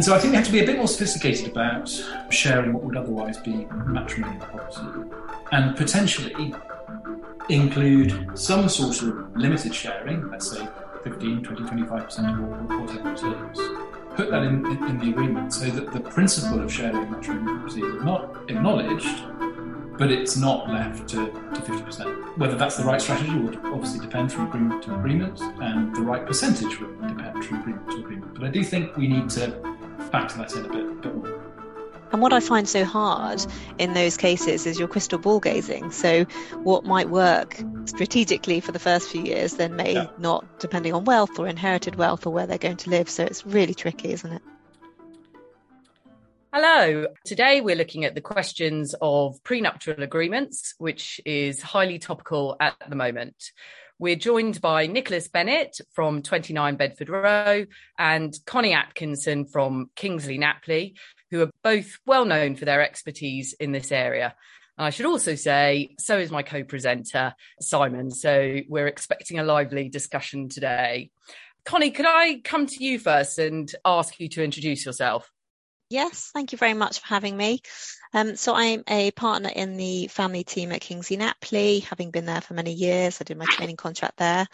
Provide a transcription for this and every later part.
And so I think we have to be a bit more sophisticated about sharing what would otherwise be matrimonial property and potentially include some sort of limited sharing, let's say 15, 20, 25% or whatever it is. Put that in, in, in the agreement so that the principle of sharing matrimonial property is not acknowledged, but it's not left to, to 50%. Whether that's the right strategy would obviously depend from agreement to agreement, and the right percentage would depend from agreement to agreement. But I do think we need to factor that in a bit, bit more. And what I find so hard in those cases is your crystal ball gazing. So, what might work strategically for the first few years then may yeah. not, depending on wealth or inherited wealth or where they're going to live. So, it's really tricky, isn't it? Hello. Today we're looking at the questions of prenuptial agreements, which is highly topical at the moment. We're joined by Nicholas Bennett from 29 Bedford Row and Connie Atkinson from Kingsley Napley, who are both well known for their expertise in this area. And I should also say, so is my co presenter, Simon. So we're expecting a lively discussion today. Connie, could I come to you first and ask you to introduce yourself? Yes, thank you very much for having me. Um, so I'm a partner in the family team at Kingsley Napley, having been there for many years. I did my training contract there,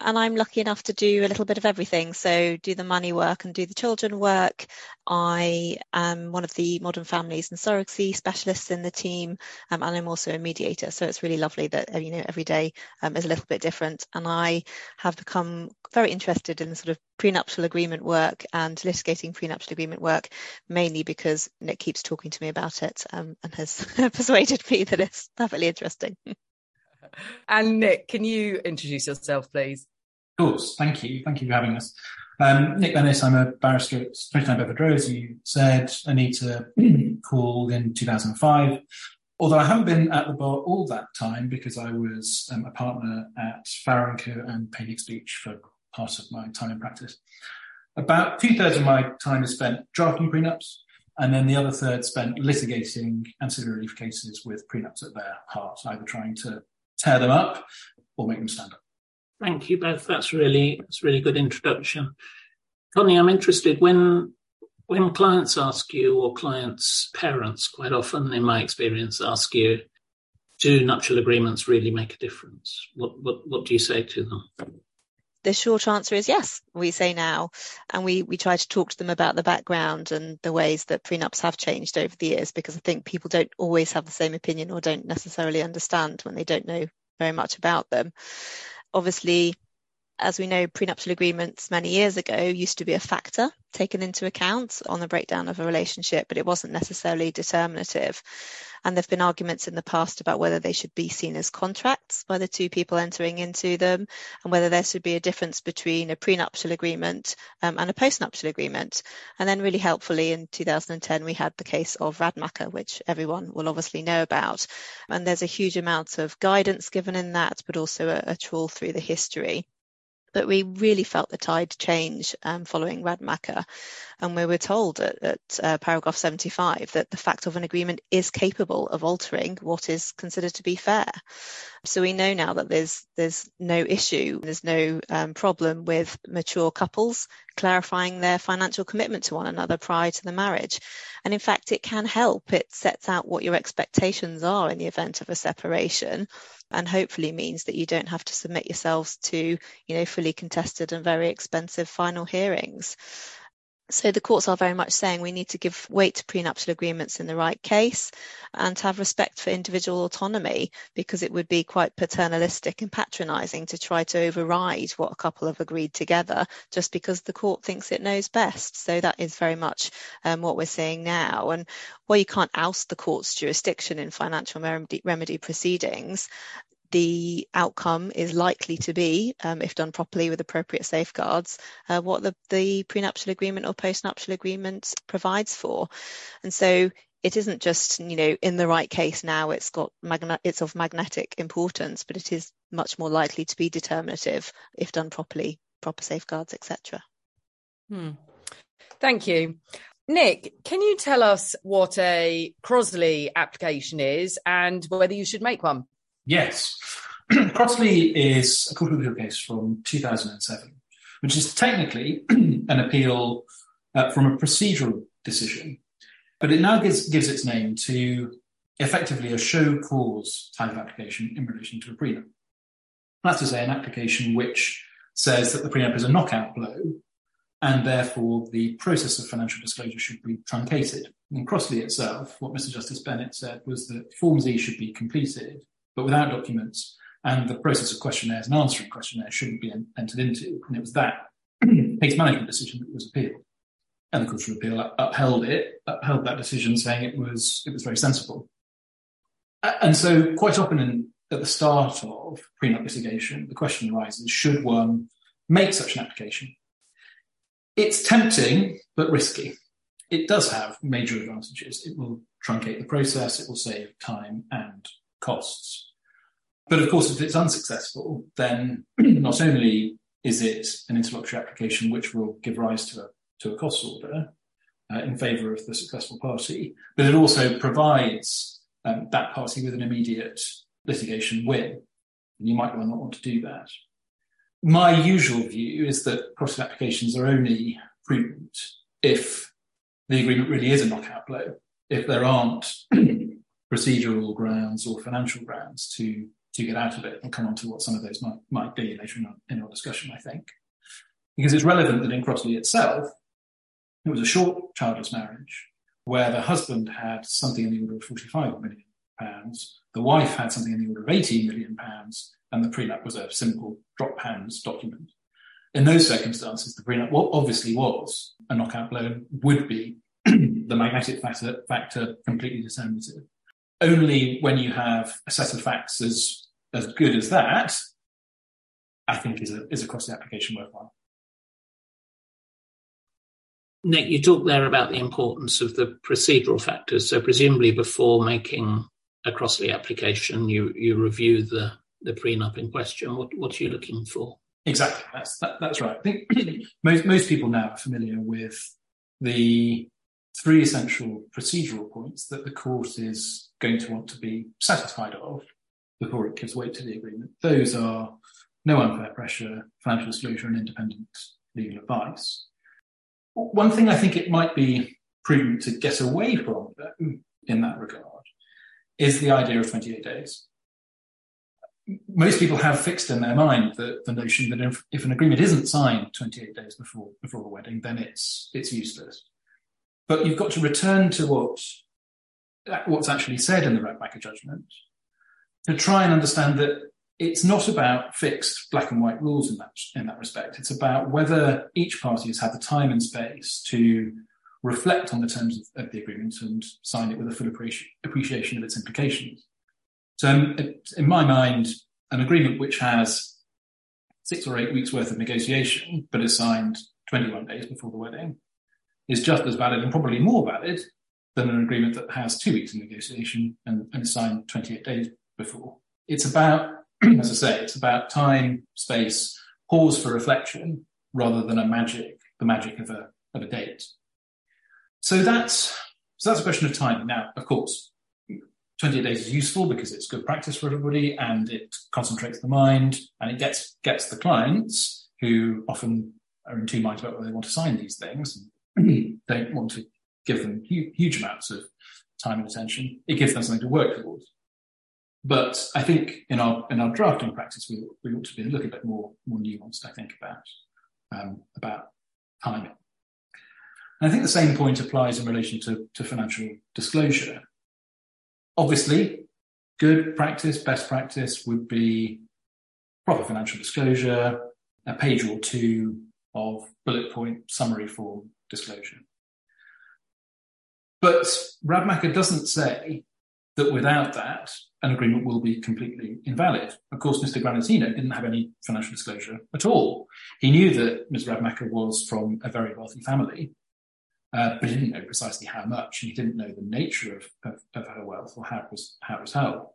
and I'm lucky enough to do a little bit of everything. So do the money work and do the children work. I am one of the modern families and surrogacy specialists in the team, um, and I'm also a mediator. So it's really lovely that you know every day um, is a little bit different, and I have become very interested in sort of prenuptial agreement work and litigating prenuptial agreement work, mainly because Nick keeps talking to me about it um, and has persuaded me that it's perfectly interesting. and Nick, can you introduce yourself, please? Of course. Thank you. Thank you for having us. Um, Nick Bennett, I'm a barrister at 29 Bedford Row, as you said. Anita called in 2005. Although I haven't been at the bar all that time because I was um, a partner at Farrer & Co and Payne for part of my time in practice. About two thirds of my time is spent drafting prenups, and then the other third spent litigating ancillary relief cases with prenups at their heart, either trying to tear them up or make them stand up. Thank you both. That's really that's really good introduction. Connie, I'm interested when when clients ask you or clients' parents quite often in my experience ask you, do nuptial agreements really make a difference? What what what do you say to them? The short answer is yes, we say now. And we, we try to talk to them about the background and the ways that prenups have changed over the years, because I think people don't always have the same opinion or don't necessarily understand when they don't know very much about them. Obviously, as we know, prenuptial agreements many years ago used to be a factor taken into account on the breakdown of a relationship, but it wasn't necessarily determinative. And there have been arguments in the past about whether they should be seen as contracts by the two people entering into them, and whether there should be a difference between a prenuptial agreement um, and a postnuptial agreement. And then, really helpfully, in 2010, we had the case of Radmacher, which everyone will obviously know about. And there's a huge amount of guidance given in that, but also a, a trawl through the history but we really felt the tide change um, following Radmacher. And we were told at, at uh, paragraph 75 that the fact of an agreement is capable of altering what is considered to be fair. So we know now that there's there's no issue, there's no um, problem with mature couples clarifying their financial commitment to one another prior to the marriage. And in fact, it can help. It sets out what your expectations are in the event of a separation and hopefully means that you don't have to submit yourselves to, you know, fully contested and very expensive final hearings. So the courts are very much saying we need to give weight to prenuptial agreements in the right case and to have respect for individual autonomy because it would be quite paternalistic and patronising to try to override what a couple have agreed together just because the court thinks it knows best. So that is very much um, what we're seeing now. And while you can't oust the court's jurisdiction in financial remedy, remedy proceedings, the outcome is likely to be, um, if done properly with appropriate safeguards, uh, what the, the prenuptial agreement or postnuptial agreement provides for. And so it isn't just, you know, in the right case now it's got it's of magnetic importance, but it is much more likely to be determinative if done properly, proper safeguards, etc. Hmm. Thank you. Nick, can you tell us what a Crossley application is and whether you should make one? Yes. Crossley is a court of appeal case from 2007, which is technically an appeal uh, from a procedural decision. But it now gives, gives its name to effectively a show cause type of application in relation to a prenup. That's to say, an application which says that the prenup is a knockout blow and therefore the process of financial disclosure should be truncated. In Crossley itself, what Mr. Justice Bennett said was that Form Z should be completed, but without documents, and the process of questionnaires and answering questionnaires shouldn't be entered into. And it was that case management decision that was appealed. And the Court of Appeal upheld it, upheld that decision, saying it was it was very sensible. And so, quite often in, at the start of prenup litigation, the question arises: Should one make such an application? It's tempting, but risky. It does have major advantages. It will truncate the process. It will save time and costs. But of course, if it's unsuccessful, then not only is it an interlocutory application which will give rise to a, to a cost order uh, in favour of the successful party, but it also provides um, that party with an immediate litigation win. And you might well not want to do that. My usual view is that cross applications are only prudent if the agreement really is a knockout blow, if there aren't procedural grounds or financial grounds to to get out of it. I'll come on to what some of those might, might be later in our, in our discussion, I think. Because it's relevant that in Crossley itself, it was a short childless marriage where the husband had something in the order of 45 million pounds, the wife had something in the order of 18 million pounds, and the prenup was a simple drop hands document. In those circumstances, the prenup what obviously was a knockout blow, would be the magnetic factor, factor completely determinative. Only when you have a set of facts as, as good as that, I think is a, is a cross application worthwhile. Nick, you talked there about the importance of the procedural factors. So presumably before making a Crossley application, you, you review the, the prenup in question. What, what are you looking for? Exactly, that's that, that's right. I think most most people now are familiar with the three essential procedural points that the court is going to want to be satisfied of before it gives weight to the agreement. Those are no unfair pressure, financial disclosure, and independent legal advice. One thing I think it might be prudent to get away from in that regard is the idea of 28 days most people have fixed in their mind the, the notion that if, if, an agreement isn't signed 28 days before before the wedding, then it's it's useless. But you've got to return to what what's actually said in the Radmacher judgment to try and understand that it's not about fixed black and white rules in that in that respect. It's about whether each party has had the time and space to reflect on the terms of, of the agreement and sign it with a full appreciation of its implications. So, um, in my mind, an agreement which has six or eight weeks worth of negotiation, but is signed 21 days before the wedding, is just as valid and probably more valid than an agreement that has two weeks of negotiation and, and is signed 28 days before. It's about, as I say, it's about time, space, pause for reflection rather than a magic, the magic of a, of a date. So that's, so that's a question of timing. Now, of course, 28 days is useful because it's good practice for everybody and it concentrates the mind and it gets gets the clients who often are in two minds about whether they want to sign these things and don't want to give them huge, huge amounts of time and attention. It gives them something to work towards. But I think in our in our drafting practice, we, we ought to be a little bit more more nuanced. I think about um, about timing. And I think the same point applies in relation to, to financial disclosure. Obviously, good practice, best practice would be proper financial disclosure, a page or two of bullet point summary form disclosure. But Radmacher doesn't say that without that, an agreement will be completely invalid. Of course, Mr. Granatino didn't have any financial disclosure at all. He knew that Ms. Radmacher was from a very wealthy family, uh, but he didn't know precisely how much, and he didn't know the nature of, of, of her wealth or how it was how it was held.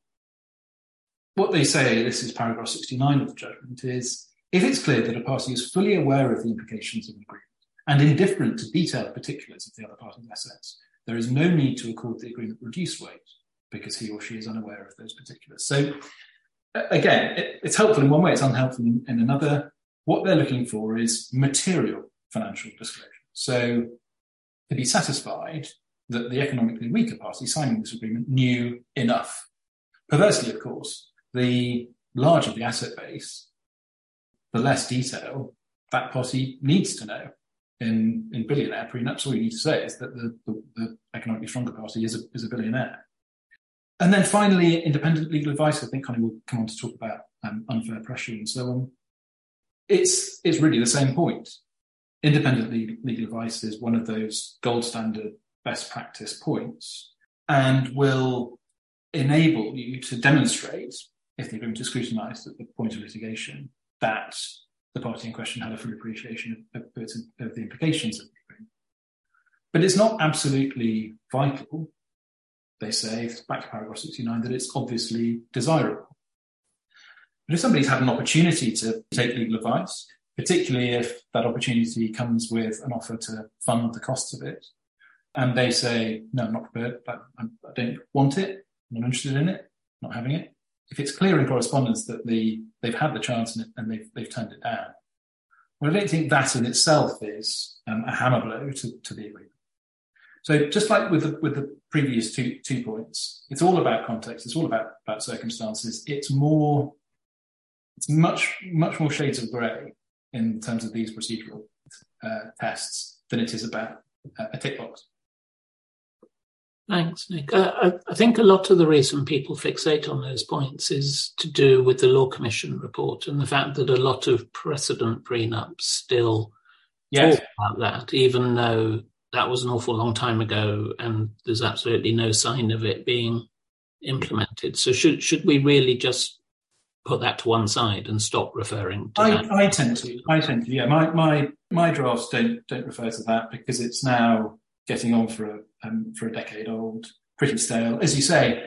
What they say, this is paragraph 69 of the judgment, is if it's clear that a party is fully aware of the implications of an agreement and indifferent to detailed particulars of the other party's assets, there is no need to accord the agreement reduced weight because he or she is unaware of those particulars. So, again, it, it's helpful in one way, it's unhelpful in, in another. What they're looking for is material financial disclosure. So, to be satisfied that the economically weaker party signing this agreement knew enough. Perversely, of course, the larger the asset base, the less detail that party needs to know. In, in billionaire prenups, all you need to say is that the, the, the economically stronger party is a, is a billionaire. And then finally, independent legal advice. I think Connie will come on to talk about um, unfair pressure and so on. It's, it's really the same point. Independent legal, advice is one of those gold standard best practice points and will enable you to demonstrate, if the agreement is scrutinised at the point of litigation, that the party in question had a full appreciation of, of, of the implications of the agreement. But it's not absolutely vital, they say, back to paragraph 69, that it's obviously desirable. But if somebody's had an opportunity to take legal advice, particularly if that opportunity comes with an offer to fund the costs of it, and they say, no, I'm not prepared, I, I don't want it, I'm not interested in it, not having it. If it's clear in correspondence that the, they've had the chance and, and they've, they've turned it down, well, I don't think that in itself is um, a hammer blow to, to the agreement. So just like with the, with the previous two, two points, it's all about context. It's all about, about circumstances. It's more, it's much, much more shades of grey in terms of these procedural uh, tests than it is about a tick box. Thanks, Nick. Uh, I think a lot of the reason people fixate on those points is to do with the Law Commission report and the fact that a lot of precedent prenups still yes. talk about that, even though that was an awful long time ago and there's absolutely no sign of it being implemented. So should should we really just put that to one side and stop referring to I, that? I tend to. I tend to. Yeah, my my my drafts don't don't refer to that because it's now getting on for a um, for a decade old, pretty stale. As you say,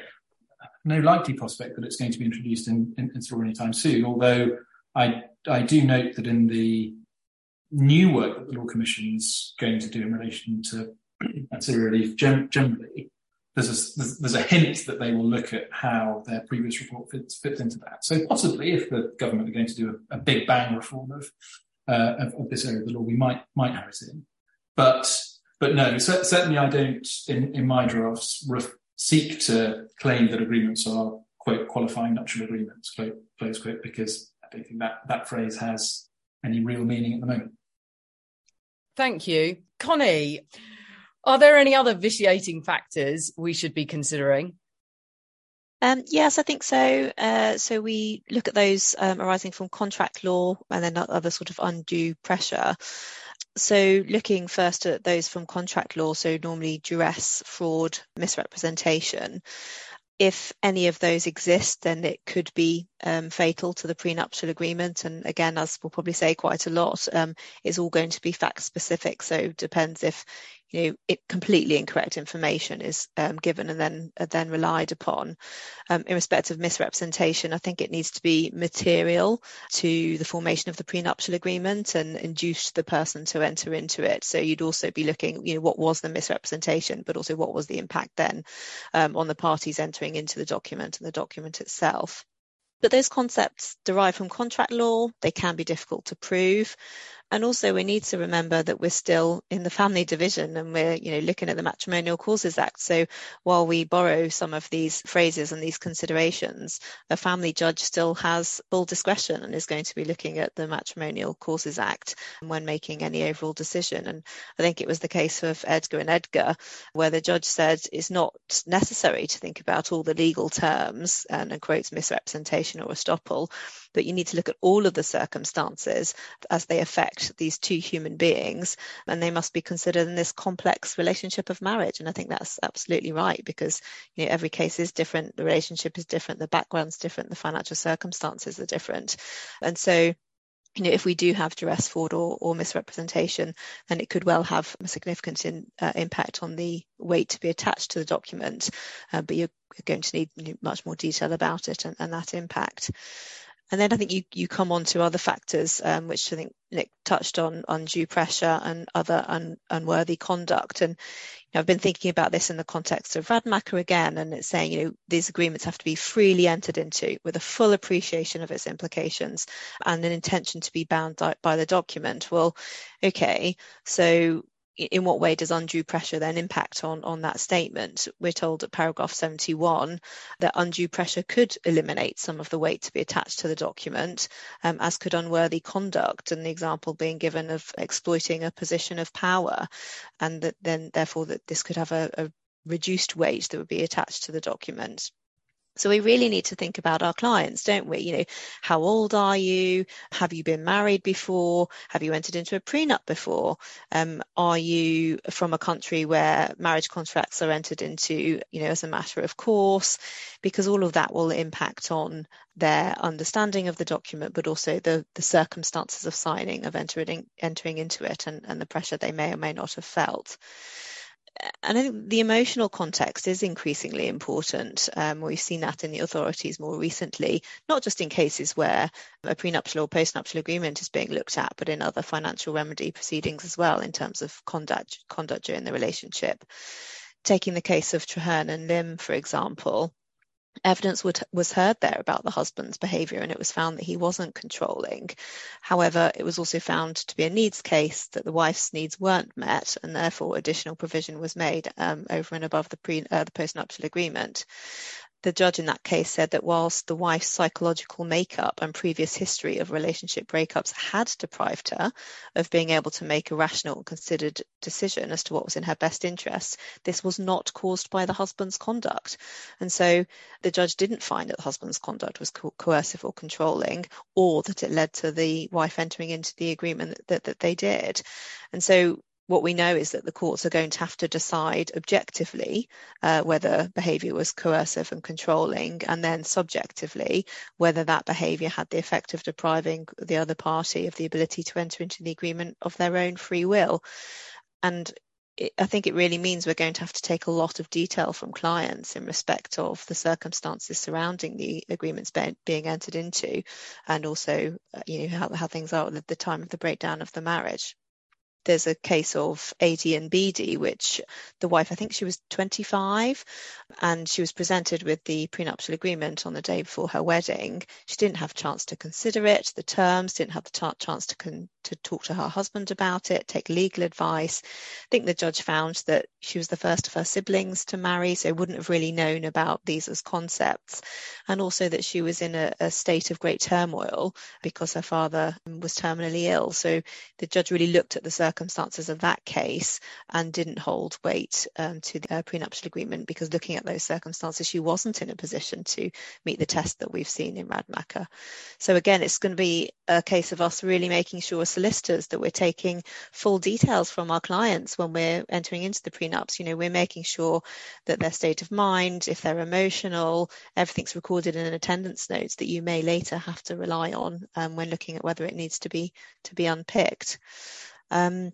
no likely prospect that it's going to be introduced in, in, in store anytime soon. Although I I do note that in the new work that the Law Commission's going to do in relation to ancillary relief generally, there's a, there's a hint that they will look at how their previous report fits, fits into that. So possibly, if the government are going to do a, a big bang reform of, uh, of, of this area of the law, we might might have it in. But but no, certainly I don't, in, in my drafts, ref- seek to claim that agreements are, quote, qualifying nuptial agreements, quote, close quote, because I don't think that, that phrase has any real meaning at the moment. Thank you. Connie, are there any other vitiating factors we should be considering? Um, yes, I think so. Uh, so we look at those um, arising from contract law and then other sort of undue pressure. So looking first at those from contract law, so normally duress, fraud, misrepresentation, if any of those exist, then it could be um, fatal to the prenuptial agreement. And again, as we'll probably say quite a lot, um, it's all going to be fact specific. So it depends if you know, it, completely incorrect information is um, given and then uh, then relied upon. Um, in respect of misrepresentation, I think it needs to be material to the formation of the prenuptial agreement and induce the person to enter into it. So you'd also be looking, you know, what was the misrepresentation, but also what was the impact then um, on the parties entering into the document and the document itself. But those concepts derive from contract law. They can be difficult to prove. And also we need to remember that we're still in the family division and we're, you know, looking at the Matrimonial Causes Act. So while we borrow some of these phrases and these considerations, a family judge still has full discretion and is going to be looking at the Matrimonial Causes Act when making any overall decision. And I think it was the case of Edgar and Edgar, where the judge said it's not necessary to think about all the legal terms and, and quotes misrepresentation or estoppel, but you need to look at all of the circumstances as they affect these two human beings, and they must be considered in this complex relationship of marriage. And I think that's absolutely right because you know every case is different, the relationship is different, the background's different, the financial circumstances are different, and so you know, if we do have duress, fraud, or, or misrepresentation, then it could well have a significant in, uh, impact on the weight to be attached to the document. Uh, but you're going to need much more detail about it and, and that impact. And then I think you, you come on to other factors, um, which I think Nick touched on, undue pressure and other un, unworthy conduct. And you know, I've been thinking about this in the context of Radmacher again, and it's saying, you know, these agreements have to be freely entered into with a full appreciation of its implications and an intention to be bound by the document. Well, okay, so in what way does undue pressure then impact on, on that statement? We're told at paragraph 71 that undue pressure could eliminate some of the weight to be attached to the document, um, as could unworthy conduct, and the example being given of exploiting a position of power, and that then therefore that this could have a, a reduced weight that would be attached to the document. So we really need to think about our clients, don't we? You know, how old are you? Have you been married before? Have you entered into a prenup before? Um, are you from a country where marriage contracts are entered into, you know, as a matter of course? Because all of that will impact on their understanding of the document, but also the, the circumstances of signing, of entering entering into it, and, and the pressure they may or may not have felt and I think the emotional context is increasingly important. Um, we've seen that in the authorities more recently, not just in cases where a prenuptial or postnuptial agreement is being looked at, but in other financial remedy proceedings as well in terms of conduct, conduct during the relationship. Taking the case of Traharne and Limb, for example, evidence would, was heard there about the husband's behaviour and it was found that he wasn't controlling. However, it was also found to be a needs case that the wife's needs weren't met and therefore additional provision was made um, over and above the, pre, uh, the postnuptial agreement the judge in that case said that whilst the wife's psychological makeup and previous history of relationship breakups had deprived her of being able to make a rational considered decision as to what was in her best interest, this was not caused by the husband's conduct. And so the judge didn't find that the husband's conduct was co- coercive or controlling, or that it led to the wife entering into the agreement that, that, that they did. And so what we know is that the courts are going to have to decide objectively uh, whether behaviour was coercive and controlling, and then subjectively whether that behaviour had the effect of depriving the other party of the ability to enter into the agreement of their own free will. And it, I think it really means we're going to have to take a lot of detail from clients in respect of the circumstances surrounding the agreements be, being entered into, and also, uh, you know, how, how things are at the time of the breakdown of the marriage there's a case of AD and BD, which the wife, I think she was 25, and she was presented with the prenuptial agreement on the day before her wedding. She didn't have a chance to consider it, the terms, didn't have the t- chance to con- to talk to her husband about it, take legal advice. I think the judge found that she was the first of her siblings to marry, so wouldn't have really known about these as concepts, and also that she was in a, a state of great turmoil because her father was terminally ill. So the judge really looked at the circumstances of that case and didn't hold weight um, to the uh, prenuptial agreement because looking at those circumstances, she wasn't in a position to meet the test that we've seen in Radmacher. So again, it's going to be a case of us really making sure solicitors that we're taking full details from our clients when we're entering into the prenups. You know, we're making sure that their state of mind, if they're emotional, everything's recorded in an attendance notes that you may later have to rely on um, when looking at whether it needs to be to be unpicked. Um,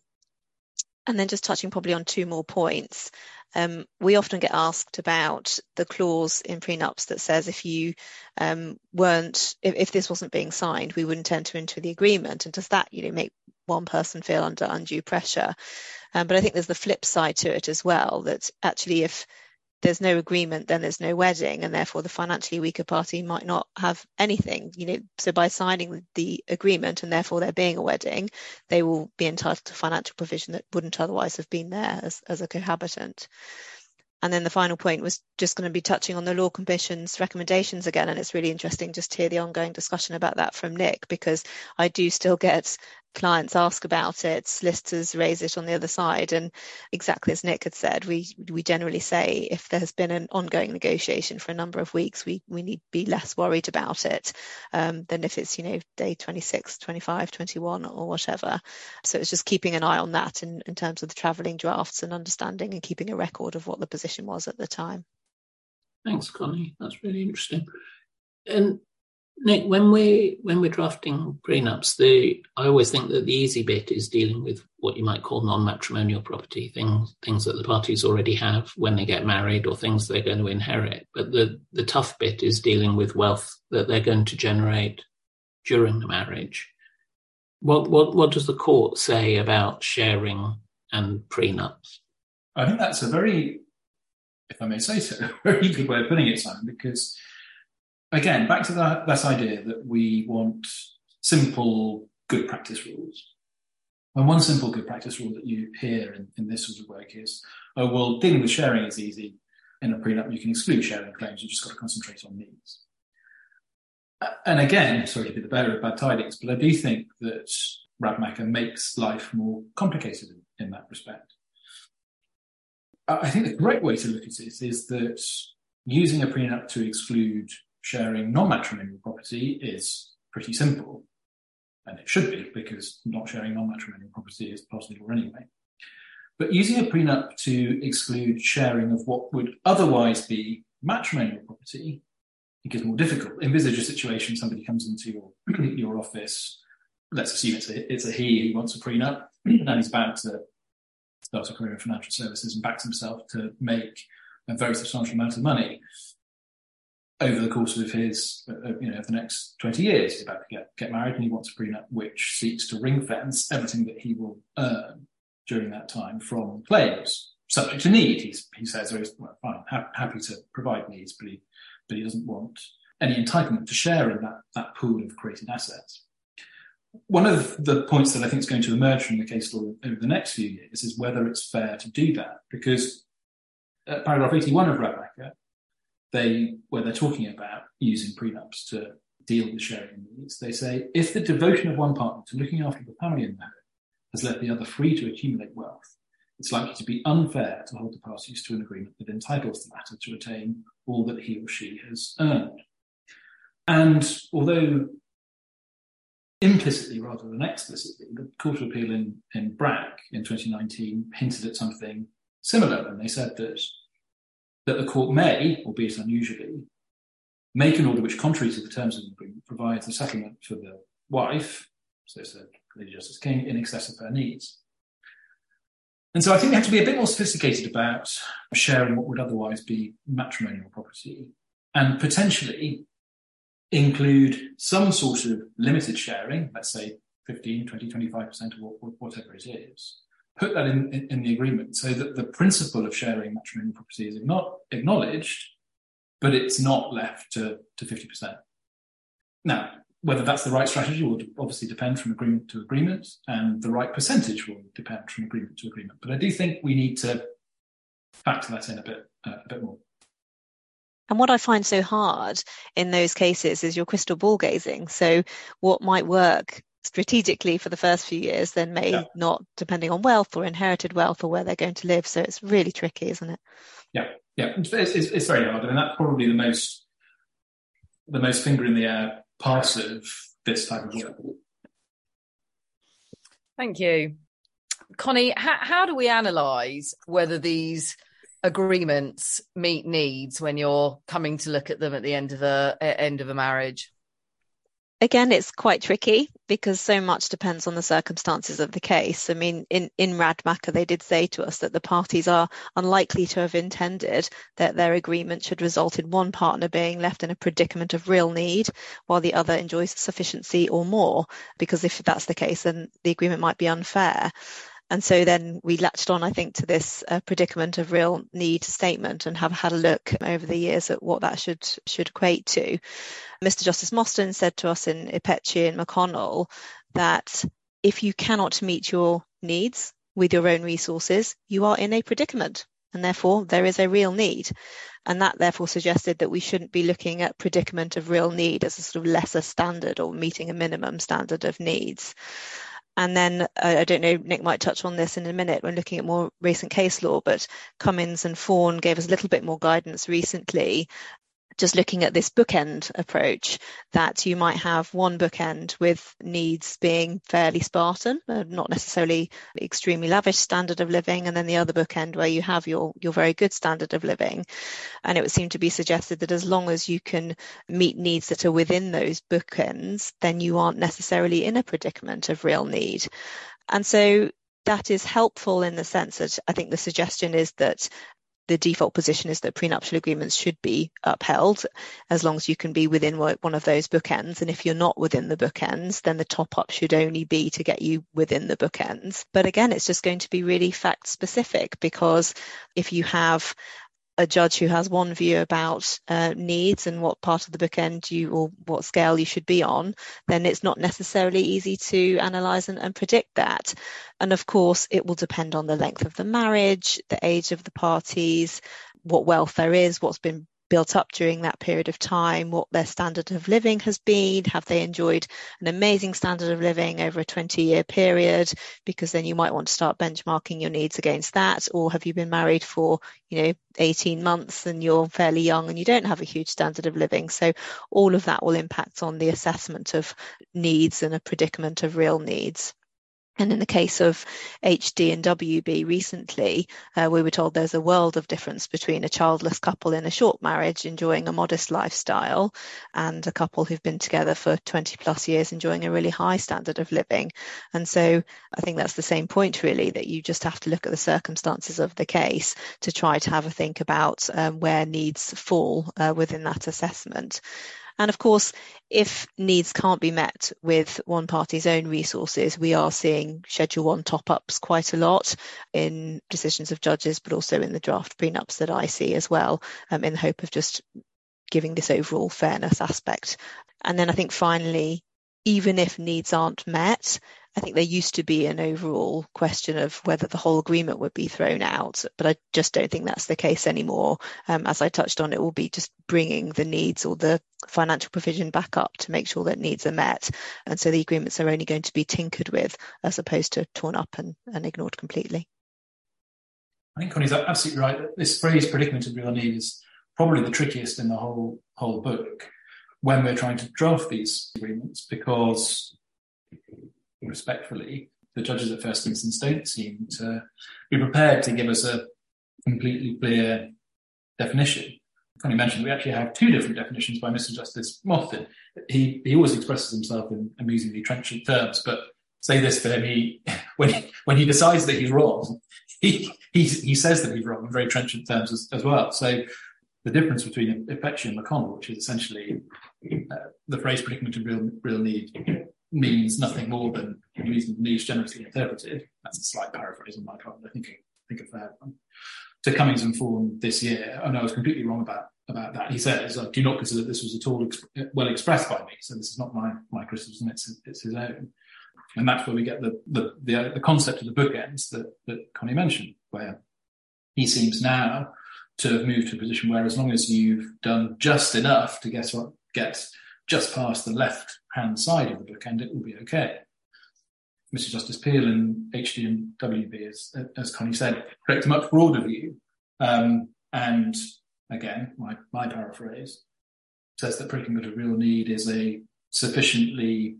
and then just touching probably on two more points. Um, we often get asked about the clause in prenups that says if you um, weren't, if, if, this wasn't being signed, we wouldn't enter into the agreement. And does that, you know, make one person feel under undue pressure? Um, but I think there's the flip side to it as well, that actually if there's no agreement, then there's no wedding, and therefore the financially weaker party might not have anything. You know, so by signing the agreement and therefore there being a wedding, they will be entitled to financial provision that wouldn't otherwise have been there as, as a cohabitant. And then the final point was just going to be touching on the Law Commission's recommendations again. And it's really interesting just to hear the ongoing discussion about that from Nick, because I do still get clients ask about it, solicitors raise it on the other side. And exactly as Nick had said, we we generally say if there has been an ongoing negotiation for a number of weeks, we, we need be less worried about it um, than if it's, you know, day 26, 25, 21 or whatever. So it's just keeping an eye on that in, in terms of the travelling drafts and understanding and keeping a record of what the position was at the time. Thanks, Connie. That's really interesting. And Nick, when we when we're drafting prenups, the I always think that the easy bit is dealing with what you might call non-matrimonial property things, things that the parties already have when they get married, or things they're going to inherit. But the the tough bit is dealing with wealth that they're going to generate during the marriage. What what what does the court say about sharing and prenups? I think that's a very, if I may say so, very good way of putting it, Simon, because again, back to that, that idea that we want simple, good practice rules. And one simple good practice rule that you hear in, in this sort of work is, oh, well, dealing with sharing is easy. In a prenup, you can exclude sharing claims. You've just got to concentrate on needs. And again, sorry to be the bearer of bad tidings, but I do think that Radmacher makes life more complicated in, in that respect. I think the great way to look at it is that using a prenup to exclude sharing non-matrimonial property is pretty simple. And it should be, because not sharing non-matrimonial property is law anyway. But using a prenup to exclude sharing of what would otherwise be matrimonial property, it gets more difficult. Envisage a situation, somebody comes into your, your office, let's assume it's a, it's a he who wants a prenup, and he's about to start a career in financial services and backs himself to make a very substantial amount of money over the course of his, uh, you know, the next 20 years. He's about to get, get married and he wants a prenup which seeks to ring fence everything that he will earn during that time from claims, subject to need. He's, he says, oh, he's well, fine, ha- happy to provide needs, but he, but he doesn't want any entitlement to share in that, that pool of created assets. One of the points that I think is going to emerge from the case law over the next few years is whether it's fair to do that, because uh, paragraph 81 of Radmacher they, where they're talking about using prenups to deal with sharing needs, they say if the devotion of one partner to looking after the family in the home has left the other free to accumulate wealth, it's likely to be unfair to hold the parties to an agreement that entitles the latter to retain all that he or she has earned. And although implicitly rather than explicitly, the Court of Appeal in, in Brack in 2019 hinted at something similar when they said that that the court may, albeit unusually, make an order which, contrary to the terms of the agreement, provides a settlement for the wife, so said Lady Justice King, in excess of her needs. And so I think we have to be a bit more sophisticated about sharing what would otherwise be matrimonial property and potentially include some sort of limited sharing, let's say 15, 20, 25% of whatever it is, put that in, in, in, the agreement so that the principle of sharing matrimonial property is acknowledged, but it's not left to, to 50%. Now, whether that's the right strategy will obviously depend from agreement to agreement, and the right percentage will depend from agreement to agreement. But I do think we need to factor that in a bit, uh, a bit more. And what I find so hard in those cases is your crystal ball gazing. So, what might work strategically for the first few years then may yeah. not depending on wealth or inherited wealth or where they're going to live. So it's really tricky isn't it? Yeah. Yeah. It's, it's, it's very hard. I mean that's probably the most the most finger in the air part of this type of work. Thank you. Connie how, how do we analyze whether these agreements meet needs when you're coming to look at them at the end of a end of a marriage again, it's quite tricky because so much depends on the circumstances of the case. I mean, in, in Radmacher, they did say to us that the parties are unlikely to have intended that their agreement should result in one partner being left in a predicament of real need while the other enjoys sufficiency or more, because if that's the case, then the agreement might be unfair. And so then we latched on, I think, to this uh, predicament of real need statement and have had a look over the years at what that should should equate to. Mr. Justice Mostyn said to us in Ipekci and McConnell that if you cannot meet your needs with your own resources, you are in a predicament. And therefore, there is a real need. And that therefore suggested that we shouldn't be looking at predicament of real need as a sort of lesser standard or meeting a minimum standard of needs. And then uh, I don't know, Nick might touch on this in a minute when looking at more recent case law, but Cummings and Fawn gave us a little bit more guidance recently just looking at this bookend approach that you might have one bookend with needs being fairly Spartan, uh, not necessarily extremely lavish standard of living, and then the other bookend where you have your, your very good standard of living. And it would seem to be suggested that as long as you can meet needs that are within those bookends, then you aren't necessarily in a predicament of real need. And so that is helpful in the sense that I think the suggestion is that the default position is that prenuptial agreements should be upheld as long as you can be within one of those bookends. And if you're not within the bookends, then the top up should only be to get you within the bookends. But again, it's just going to be really fact specific because if you have a judge who has one view about uh, needs and what part of the bookend you or what scale you should be on, then it's not necessarily easy to analyse and, and, predict that. And of course, it will depend on the length of the marriage, the age of the parties, what welfare is, what's been built up during that period of time, what their standard of living has been, have they enjoyed an amazing standard of living over a 20 year period, because then you might want to start benchmarking your needs against that, or have you been married for, you know, 18 months and you're fairly young and you don't have a huge standard of living. So all of that will impact on the assessment of needs and a predicament of real needs. And in the case of HD and WB recently, uh, we were told there's a world of difference between a childless couple in a short marriage enjoying a modest lifestyle and a couple who've been together for 20 plus years enjoying a really high standard of living. And so I think that's the same point really, that you just have to look at the circumstances of the case to try to have a think about um, where needs fall uh, within that assessment. And of course, if needs can't be met with one party's own resources, we are seeing Schedule 1 top ups quite a lot in decisions of judges, but also in the draft prenups that I see as well, um, in the hope of just giving this overall fairness aspect. And then I think finally, even if needs aren't met, I think there used to be an overall question of whether the whole agreement would be thrown out, but I just don't think that's the case anymore. Um, as I touched on, it will be just bringing the needs or the financial provision back up to make sure that needs are met. And so the agreements are only going to be tinkered with as opposed to torn up and, and ignored completely. I think Connie's absolutely right. This phrase predicament of real need is probably the trickiest in the whole whole book when we're trying to draft these agreements because respectfully, the judges at first instance don't seem to be prepared to give us a completely clear definition. Connie mentioned we actually have two different definitions by Mr. Justice Mostyn. He he always expresses himself in amusingly trenchant terms, but say this for him, he when he, when he decides that he's wrong, he he, he says that he's wrong in very trenchant terms as, as well. So the difference between Ipekci and McConnell, which is essentially uh, the phrase predicament of real real need, means nothing more than reason needs generously interpreted. That's a slight paraphrase on my part, I think, I think a fair one. To Cummings and this year, no, I was completely wrong about, about that. He says, I do not consider this was at all well expressed by me, so this is not my, my criticism, it's, it's his own. And that's where we get the, the, the, the concept of the bookends that, that Connie mentioned, where he seems now to have moved to a position where as long as you've done just enough to guess what gets just past the left hand side of the bookend, it will be okay. Mr. Justice Peel and HD and WB, as, as Connie said, correct a much broader view. Um, and again, my, my paraphrase says that predicament of real need is a sufficiently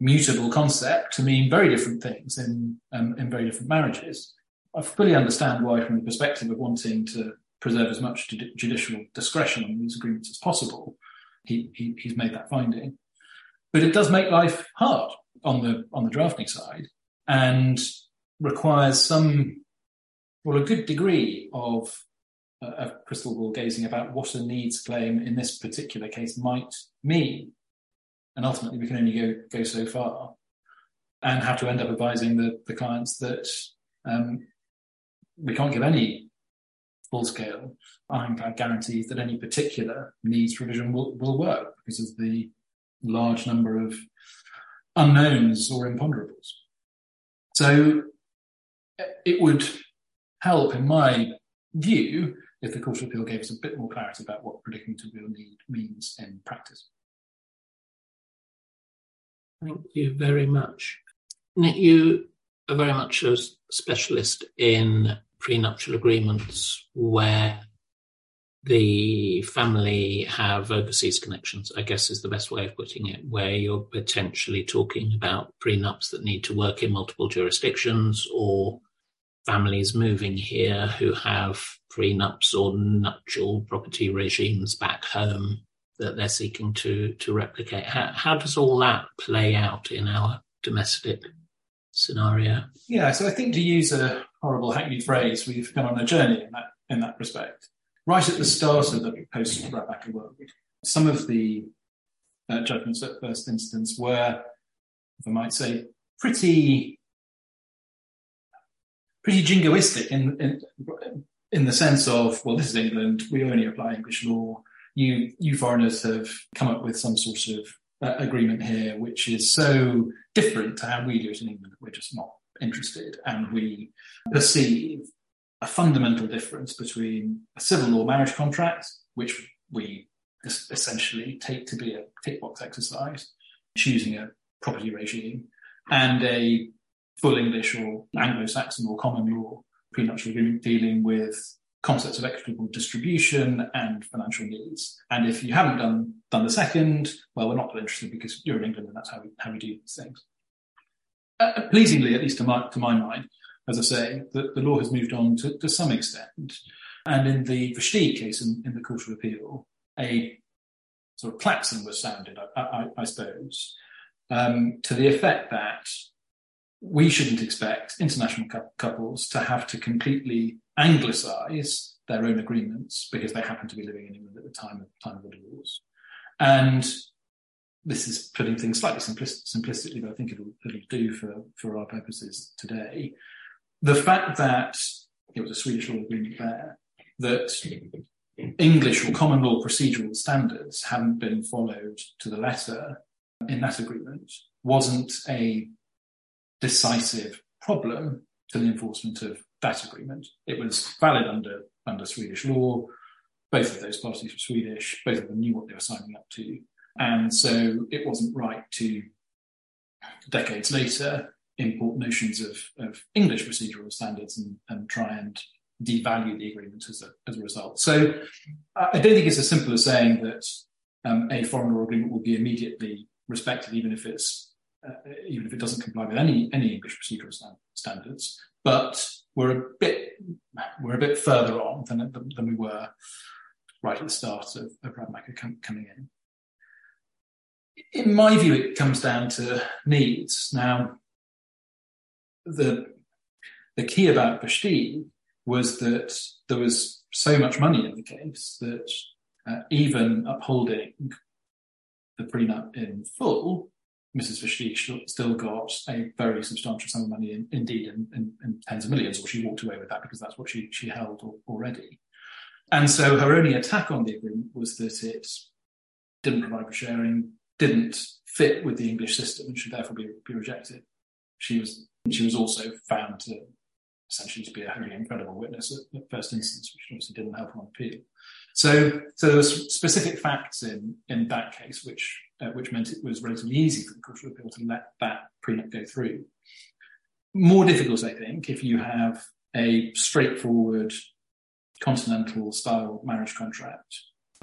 mutable concept to mean very different things in, um, in very different marriages. I fully understand why, from the perspective of wanting to preserve as much judicial discretion on these agreements as possible, he, he, he's made that finding. But it does make life hard on the on the drafting side and requires some well a good degree of uh, of crystal ball gazing about what a needs claim in this particular case might mean. And ultimately we can only go go so far and have to end up advising the, the clients that um, we can't give any full scale ironclad guarantees that any particular needs provision will, will work because of the large number of unknowns or imponderables. So it would help, in my view, if the Court of Appeal gave us a bit more clarity about what predicament of real need means in practice. Thank you very much. Nick, you are very much a specialist in prenuptial agreements where the family have overseas connections, I guess is the best way of putting it, where you're potentially talking about prenups that need to work in multiple jurisdictions or families moving here who have prenups or nuptial property regimes back home that they're seeking to, to replicate. How, how does all that play out in our domestic scenario? Yeah, so I think to use a horrible hackneyed phrase, we've gone on a journey in that in that respect right at the start of the post Radmacher world, some of the uh, judgments at first instance were, if I might say, pretty pretty jingoistic in, in, in the sense of, well, this is England, we only apply English law. You, you foreigners have come up with some sort of uh, agreement here, which is so different to how we do it in England that we're just not interested. And we perceive a fundamental difference between a civil law marriage contract, which we essentially take to be a tick box exercise, choosing a property regime, and a full English or Anglo-Saxon or common law prenuptial agreement dealing with concepts of equitable distribution and financial needs. And if you haven't done done the second, well, we're not that interested because you're in England and that's how we, how we do these things. Uh, pleasingly, at least to my, to my mind, as I say, the, the law has moved on to, to some extent. And in the Versteegh case in, in the Court of Appeal, a sort of klaxon was sounded, I, I, I suppose, um, to the effect that we shouldn't expect international cu- couples to have to completely anglicize their own agreements because they happen to be living in England at the time of time of the divorce. And this is putting things slightly simplistic, simplistically, but I think it'll, it'll do for, for our purposes today. The fact that it was a Swedish law agreement there, that English or common law procedural standards hadn't been followed to the letter in that agreement wasn't a decisive problem to the enforcement of that agreement. It was valid under, under Swedish law. Both of those parties were Swedish. Both of them knew what they were signing up to. And so it wasn't right to, decades later, import notions of, of English procedural standards and, and try and devalue the agreement as a, as a result. So I don't think it's as simple as saying that um, a foreign law agreement will be immediately respected, even if it's uh, even if it doesn't comply with any any English procedural stand, standards. But we're a bit we're a bit further on than than we were right at the start of, of com- coming in. In my view, it comes down to needs. Now, the the key about Versteegh was that there was so much money in the case that uh, even upholding the prenup in full, Mrs. Versteegh still got a very substantial sum of money, in, indeed, in, in, in, tens of millions, or she walked away with that because that's what she, she held already. And so her only attack on the agreement was that it didn't provide for sharing, didn't fit with the English system, and should therefore be, be rejected. She was she was also found to essentially to be a wholly incredible witness at, at first instance, which obviously didn't help on appeal. So, so there were specific facts in in that case, which uh, which meant it was relatively easy for the Court of Appeal to let that prenup go through. More difficult, I think, if you have a straightforward continental style marriage contract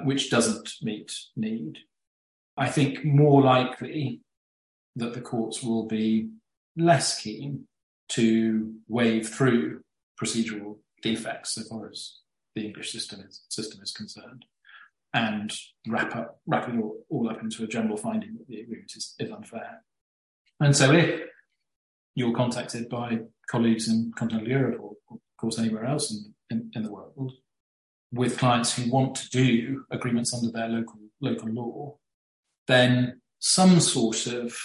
which doesn't meet need. I think more likely that the courts will be less keen to wave through procedural defects so far as the English system is, system is concerned and wrap up wrap it all, all up into a general finding that the agreement is, is unfair. And so if you're contacted by colleagues in continental Europe or, of course anywhere else in, in, in, the world with clients who want to do agreements under their local local law, then some sort of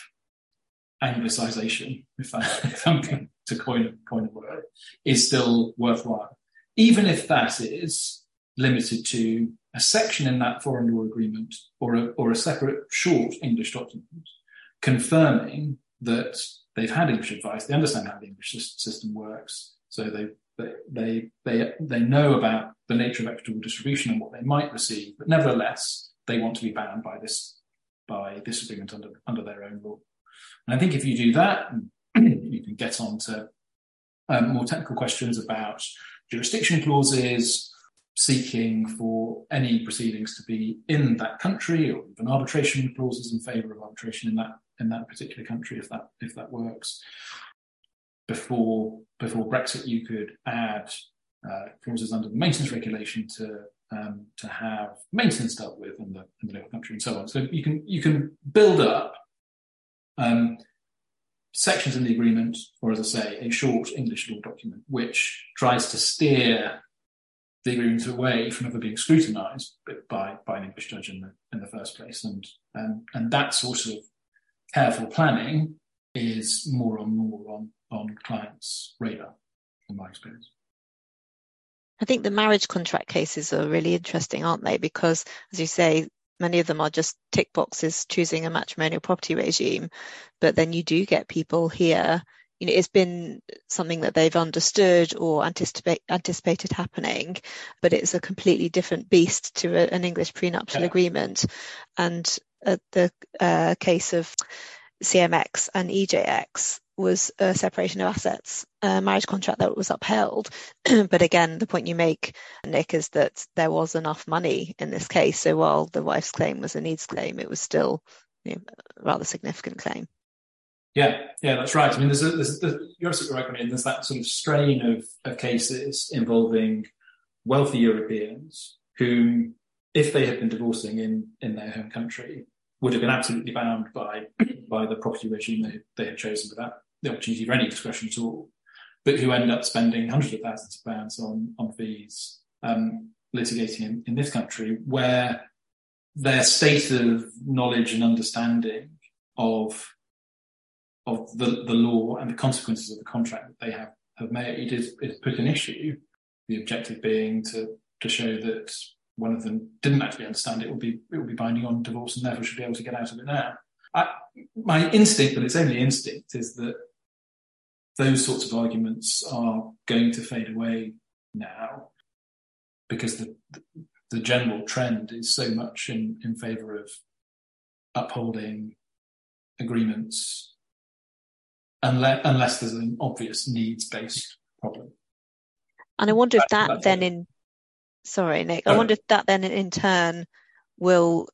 anglicization, if, I, if I'm going to coin, coin a word, is still worthwhile. Even if that is limited to a section in that foreign law agreement or a, or a separate short English document confirming that they've had English advice, they understand how the English system works, so they they they they know about the nature of equitable distribution and what they might receive, but nevertheless they want to be bound by this by this agreement under under their own law. And I think if you do that, you can get on to um, more technical questions about jurisdiction clauses, seeking for any proceedings to be in that country, or even arbitration clauses in favour of arbitration in that in that particular country, if that if that works. Before before Brexit, you could add uh, clauses under the maintenance regulation to um, to have maintenance dealt with in the in the local country and so on. So you can you can build up um, sections in the agreement, or as I say, a short English law document, which tries to steer the agreement away from ever being scrutinised by, by an English judge in the, in the first place. And, and, and that sort of careful planning is more and more on, on clients' radar, in my experience. I think the marriage contract cases are really interesting, aren't they? Because, as you say, many of them are just tick boxes choosing a matrimonial property regime. But then you do get people here, you know, it's been something that they've understood or anticipate, anticipated happening, but it's a completely different beast to a, an English prenuptial yeah. agreement. And uh, the uh, case of CMX and EJX, was a separation of assets a marriage contract that was upheld. but again, the point you make, Nick, is that there was enough money in this case. So while the wife's claim was a needs claim, it was still you know, a rather significant claim. Yeah, yeah, that's right. I mean, there's, a, there's, there's you're absolutely right. I mean, there's that sort of strain of, of cases involving wealthy Europeans who, if they had been divorcing in, in their home country, would have been absolutely bound by by the property regime they, they had chosen without the opportunity for any discretion at all, but who end up spending hundreds of thousands of pounds on, on fees um, litigating in, in this country, where their state of knowledge and understanding of of the, the law and the consequences of the contract that they have, have made is, is put in issue. The objective being to to show that one of them didn't actually understand it will be it will be binding on divorce and therefore should be able to get out of it now. I, my instinct, but it's only instinct, is that those sorts of arguments are going to fade away now because the the general trend is so much in, in favour of upholding agreements unless, unless there's an obvious needs based problem. And I wonder if that then in sorry Nick, I wonder if that then in turn will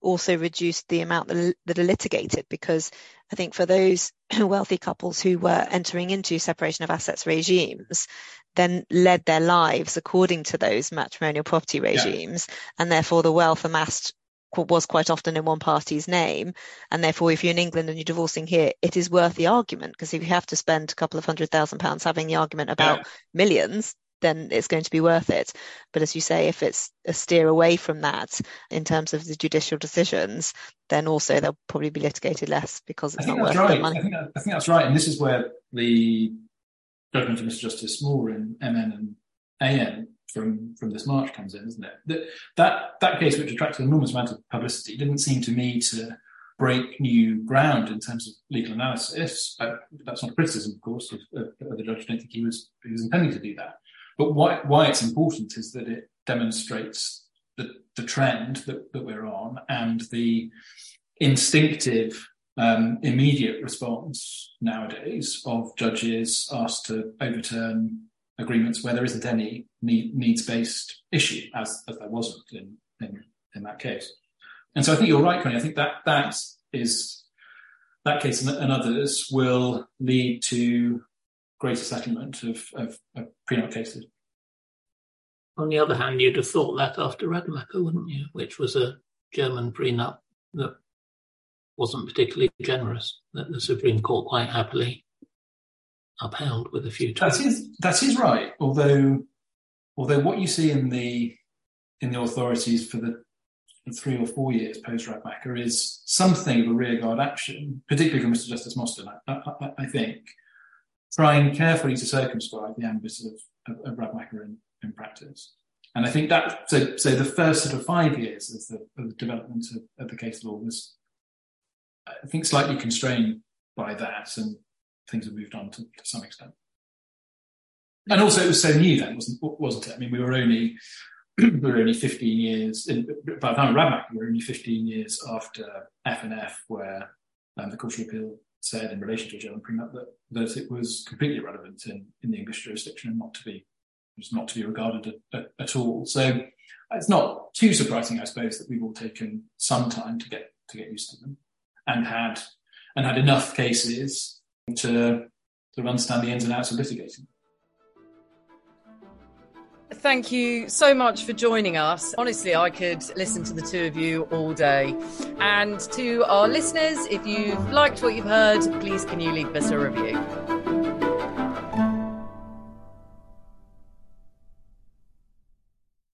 also reduce the amount that, are litigated because I think for those wealthy couples who were entering into separation of assets regimes, then led their lives according to those matrimonial property regimes, yeah. and therefore the wealth amassed was quite often in one party's name. And therefore, if you're in England and you're divorcing here, it is worth the argument because if you have to spend a couple of hundred thousand pounds having the argument about yeah. millions, then it's going to be worth it. But as you say, if it's a steer away from that in terms of the judicial decisions, then also they'll probably be litigated less because it's not worth right. the money. I think, that, I think, that's right. And this is where the judgment of Mr. Justice Moor in MN and AN from, from this March comes in, isn't it? That, that, that case, which attracted an enormous amount of publicity, didn't seem to me to break new ground in terms of legal analysis. Uh, that's not a criticism, of course, of, of, of the judge. I don't think he was, he was intending to do that. But why, why it's important is that it demonstrates the, the trend that, that we're on and the instinctive um, immediate response nowadays of judges asked to overturn agreements where there isn't any need, needs-based issue, as, as there wasn't in, in, in that case. And so I think you're right, Connie. I think that that is that case and, and others will lead to greater settlement of, of, of prenup cases. On the other hand, you'd have thought that after Radmacher, wouldn't you? Which was a German prenup that wasn't particularly generous, that the Supreme Court quite happily upheld with a few tweaks. That is, that is right. Although, although what you see in the in the authorities for the three or four years post Radmacher is something of a rearguard action, particularly from Mr. Justice Mostyn, I, I, I think, trying carefully to circumscribe the ambit of, of, of in, in practice. And I think that, so, so the first sort of five years of the, of the development of, of, the case law was, I think, slightly constrained by that, and things have moved on to, to some extent. And also, it was so new then, wasn't, wasn't it? I mean, we were only we were only 15 years in, by the time of we were only 15 years after F and F, where um, the Court of Appeal said in relation to a German prenup that, that it was completely irrelevant in, in the English jurisdiction and not to be was not to be regarded at, at, at, all. So it's not too surprising, I suppose, that we've all taken some time to get to get used to them and had and had enough cases to to understand the ins and outs of litigating. Thank you so much for joining us. Honestly, I could listen to the two of you all day. And to our listeners, if you've liked what you've heard, please can you leave us a review?